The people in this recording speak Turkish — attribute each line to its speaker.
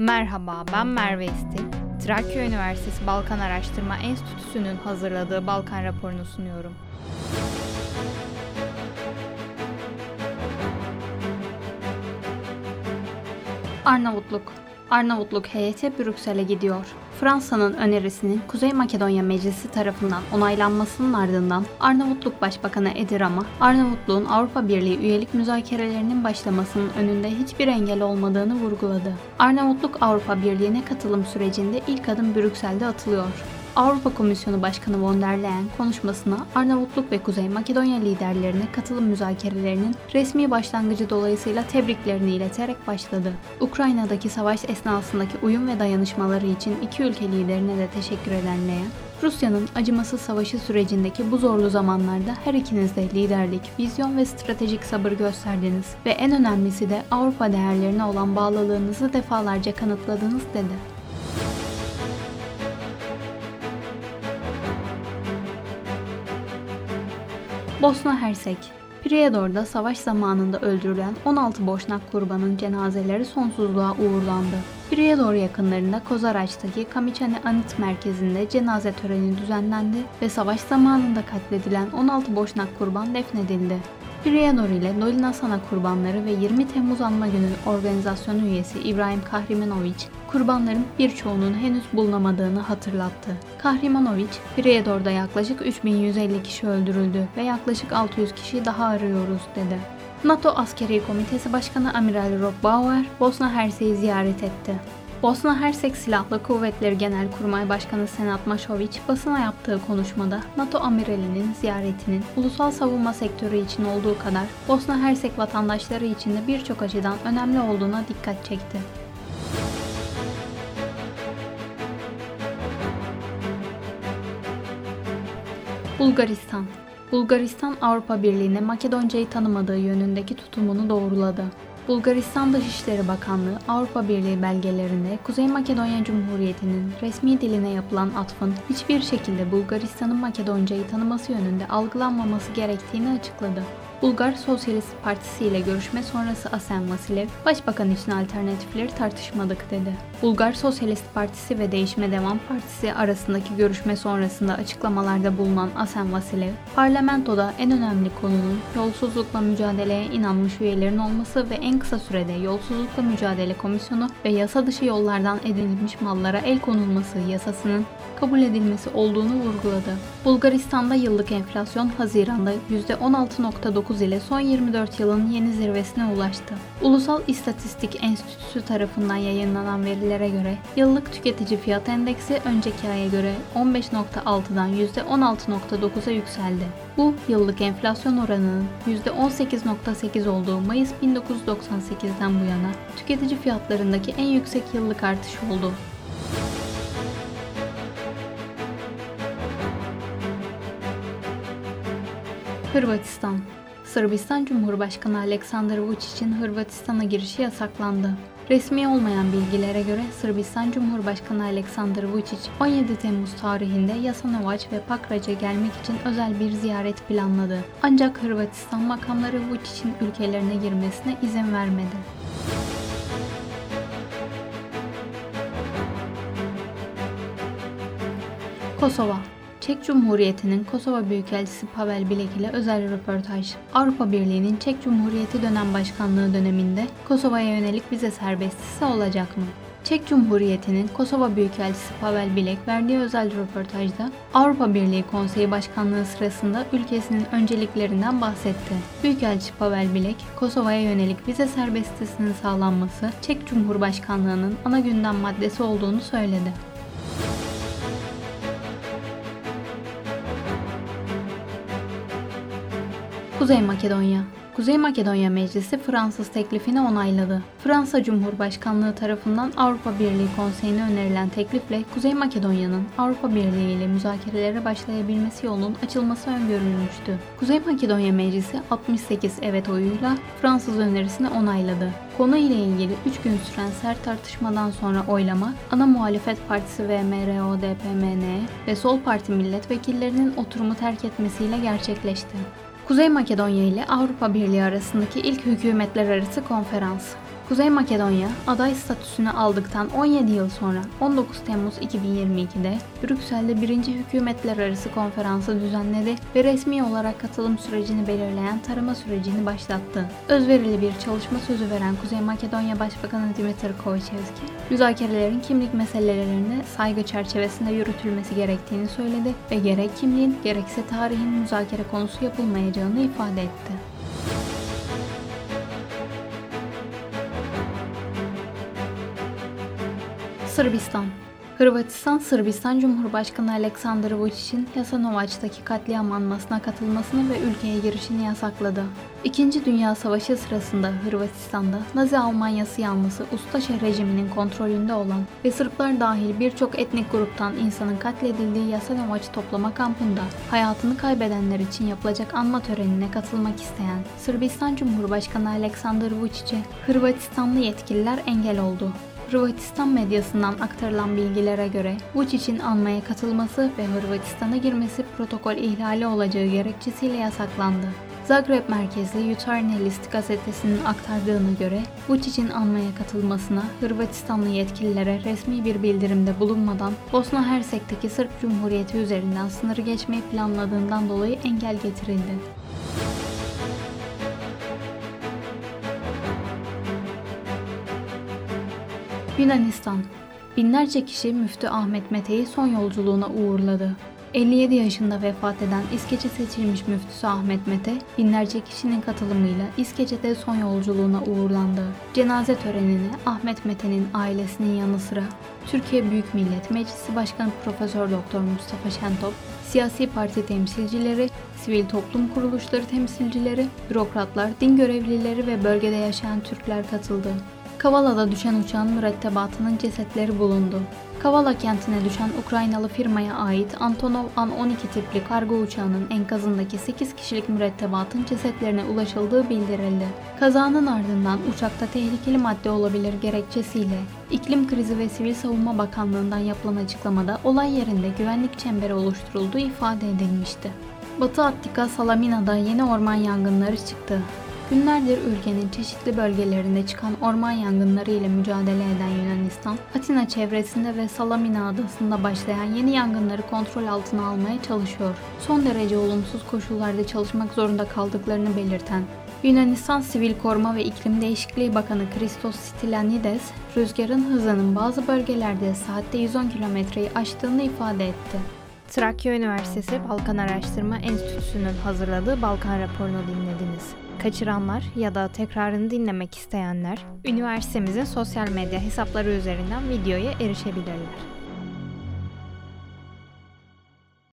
Speaker 1: Merhaba, ben Merve İstil. Trakya Üniversitesi Balkan Araştırma Enstitüsü'nün hazırladığı Balkan raporunu sunuyorum. Arnavutluk Arnavutluk heyeti Brüksel'e gidiyor. Fransa'nın önerisinin Kuzey Makedonya Meclisi tarafından onaylanmasının ardından Arnavutluk Başbakanı Edi Rama, Arnavutluğun Avrupa Birliği üyelik müzakerelerinin başlamasının önünde hiçbir engel olmadığını vurguladı. Arnavutluk Avrupa Birliği'ne katılım sürecinde ilk adım Brüksel'de atılıyor. Avrupa Komisyonu Başkanı von der Leyen konuşmasına Arnavutluk ve Kuzey Makedonya liderlerine katılım müzakerelerinin resmi başlangıcı dolayısıyla tebriklerini ileterek başladı. Ukrayna'daki savaş esnasındaki uyum ve dayanışmaları için iki ülke liderine de teşekkür eden Leyen, Rusya'nın acımasız savaşı sürecindeki bu zorlu zamanlarda her ikiniz de liderlik, vizyon ve stratejik sabır gösterdiniz ve en önemlisi de Avrupa değerlerine olan bağlılığınızı defalarca kanıtladınız dedi. Bosna Hersek Prijedor'da savaş zamanında öldürülen 16 Boşnak kurbanın cenazeleri sonsuzluğa uğurlandı. Prijedor yakınlarında Kozaraç'taki Kamiçane Anıt Merkezi'nde cenaze töreni düzenlendi ve savaş zamanında katledilen 16 Boşnak kurban defnedildi. Prijedor ile Dolina Sana kurbanları ve 20 Temmuz Anma Günü organizasyonu üyesi İbrahim Kahrimanovic, kurbanların birçoğunun henüz bulunamadığını hatırlattı. Kahrimanovic, Prijedor'da yaklaşık 3150 kişi öldürüldü ve yaklaşık 600 kişi daha arıyoruz dedi. NATO Askeri Komitesi Başkanı Amiral Rob Bauer, Bosna Hersek'i ziyaret etti. Bosna Hersek Silahlı Kuvvetleri Genelkurmay Başkanı Senat Maşoviç basına yaptığı konuşmada NATO amiralinin ziyaretinin ulusal savunma sektörü için olduğu kadar Bosna Hersek vatandaşları için de birçok açıdan önemli olduğuna dikkat çekti. Bulgaristan Bulgaristan Avrupa Birliği'ne Makedonca'yı tanımadığı yönündeki tutumunu doğruladı. Bulgaristan Dışişleri Bakanlığı Avrupa Birliği belgelerinde Kuzey Makedonya Cumhuriyeti'nin resmi diline yapılan atfın hiçbir şekilde Bulgaristan'ın Makedonca'yı tanıması yönünde algılanmaması gerektiğini açıkladı. Bulgar Sosyalist Partisi ile görüşme sonrası Asen Vasilev, Başbakan için alternatifleri tartışmadık dedi. Bulgar Sosyalist Partisi ve Değişme Devam Partisi arasındaki görüşme sonrasında açıklamalarda bulunan Asen Vasilev, parlamentoda en önemli konunun yolsuzlukla mücadeleye inanmış üyelerin olması ve en kısa sürede yolsuzlukla mücadele komisyonu ve yasa dışı yollardan edinilmiş mallara el konulması yasasının kabul edilmesi olduğunu vurguladı. Bulgaristan'da yıllık enflasyon Haziran'da %16.9 ile son 24 yılın yeni zirvesine ulaştı. Ulusal İstatistik Enstitüsü tarafından yayınlanan verilere göre yıllık tüketici fiyat endeksi önceki aya göre 15.6'dan %16.9'a yükseldi. Bu yıllık enflasyon oranının %18.8 olduğu Mayıs 1998'den bu yana tüketici fiyatlarındaki en yüksek yıllık artış oldu. Hırvatistan Sırbistan Cumhurbaşkanı Aleksandar Vučić'in Hırvatistan'a girişi yasaklandı. Resmi olmayan bilgilere göre Sırbistan Cumhurbaşkanı Aleksandar Vučić 17 Temmuz tarihinde Jasenovac ve Pakraç'a gelmek için özel bir ziyaret planladı. Ancak Hırvatistan makamları Vučić'in ülkelerine girmesine izin vermedi. Kosova Çek Cumhuriyeti'nin Kosova Büyükelçisi Pavel Bilek ile özel röportaj. Avrupa Birliği'nin Çek Cumhuriyeti dönem başkanlığı döneminde Kosova'ya yönelik vize serbestisi olacak mı? Çek Cumhuriyeti'nin Kosova Büyükelçisi Pavel Bilek verdiği özel röportajda Avrupa Birliği Konseyi Başkanlığı sırasında ülkesinin önceliklerinden bahsetti. Büyükelçi Pavel Bilek, Kosova'ya yönelik vize serbestisinin sağlanması Çek Cumhurbaşkanlığı'nın ana gündem maddesi olduğunu söyledi. Kuzey Makedonya Kuzey Makedonya Meclisi Fransız teklifini onayladı. Fransa Cumhurbaşkanlığı tarafından Avrupa Birliği Konseyi'ne önerilen teklifle Kuzey Makedonya'nın Avrupa Birliği ile müzakerelere başlayabilmesi yolunun açılması öngörülmüştü. Kuzey Makedonya Meclisi 68 evet oyuyla Fransız önerisini onayladı. Konu ile ilgili 3 gün süren sert tartışmadan sonra oylama, ana muhalefet partisi VMRO-DPMN ve Sol Parti milletvekillerinin oturumu terk etmesiyle gerçekleşti. Kuzey Makedonya ile Avrupa Birliği arasındaki ilk hükümetler arası konferans. Kuzey Makedonya aday statüsünü aldıktan 17 yıl sonra 19 Temmuz 2022'de Brüksel'de birinci hükümetler arası konferansı düzenledi ve resmi olarak katılım sürecini belirleyen tarama sürecini başlattı. Özverili bir çalışma sözü veren Kuzey Makedonya Başbakanı Dimitar Kovačevski, müzakerelerin kimlik meselelerine saygı çerçevesinde yürütülmesi gerektiğini söyledi ve gerek kimliğin gerekse tarihin müzakere konusu yapılmayacağını ifade etti. Sırbistan Hırvatistan, Sırbistan Cumhurbaşkanı Aleksandar Vučić'in Jasenovaç'taki katliam anmasına katılmasını ve ülkeye girişini yasakladı. İkinci Dünya Savaşı sırasında Hırvatistan'da Nazi Almanyası yanlısı Ustaşa rejiminin kontrolünde olan ve Sırplar dahil birçok etnik gruptan insanın katledildiği Jasenovaç toplama kampında hayatını kaybedenler için yapılacak anma törenine katılmak isteyen Sırbistan Cumhurbaşkanı Aleksandar Vučić'e Hırvatistanlı yetkililer engel oldu. Hırvatistan medyasından aktarılan bilgilere göre Vučić'in anmaya katılması ve Hırvatistan'a girmesi protokol ihlali olacağı gerekçesiyle yasaklandı. Zagreb merkezli Jutarnji List gazetesinin aktardığına göre Vučić'in anmaya katılmasına Hırvatistanlı yetkililere resmi bir bildirimde bulunmadan Bosna Hersek'teki Sırp Cumhuriyeti üzerinden sınırı geçmeyi planladığından dolayı engel getirildi. Yunanistan Binlerce kişi Müftü Ahmet Mete'yi son yolculuğuna uğurladı. 57 yaşında vefat eden İskeçe seçilmiş müftüsü Ahmet Mete, binlerce kişinin katılımıyla İskeçe'de son yolculuğuna uğurlandı. Cenaze törenine Ahmet Mete'nin ailesinin yanı sıra Türkiye Büyük Millet Meclisi Başkanı Profesör Doktor Mustafa Şentop, siyasi parti temsilcileri, sivil toplum kuruluşları temsilcileri, bürokratlar, din görevlileri ve bölgede yaşayan Türkler katıldı. Kavala'da düşen uçağın mürettebatının cesetleri bulundu. Kavala kentine düşen Ukraynalı firmaya ait Antonov An-12 tipli kargo uçağının enkazındaki 8 kişilik mürettebatın cesetlerine ulaşıldığı bildirildi. Kazanın ardından uçakta tehlikeli madde olabilir gerekçesiyle İklim Krizi ve Sivil Savunma Bakanlığı'ndan yapılan açıklamada olay yerinde güvenlik çemberi oluşturulduğu ifade edilmişti. Batı Attika Salamina'da yeni orman yangınları çıktı. Günlerdir ülkenin çeşitli bölgelerinde çıkan orman yangınları ile mücadele eden Yunanistan, Atina çevresinde ve Salamina adasında başlayan yeni yangınları kontrol altına almaya çalışıyor. Son derece olumsuz koşullarda çalışmak zorunda kaldıklarını belirten Yunanistan Sivil Koruma ve İklim Değişikliği Bakanı Christos Stylianides, rüzgarın hızının bazı bölgelerde saatte 110 kilometreyi aştığını ifade etti.
Speaker 2: Trakya Üniversitesi Balkan Araştırma Enstitüsü'nün hazırladığı Balkan raporunu dinlediniz. Kaçıranlar ya da tekrarını dinlemek isteyenler üniversitemizin sosyal medya hesapları üzerinden videoya erişebilirler.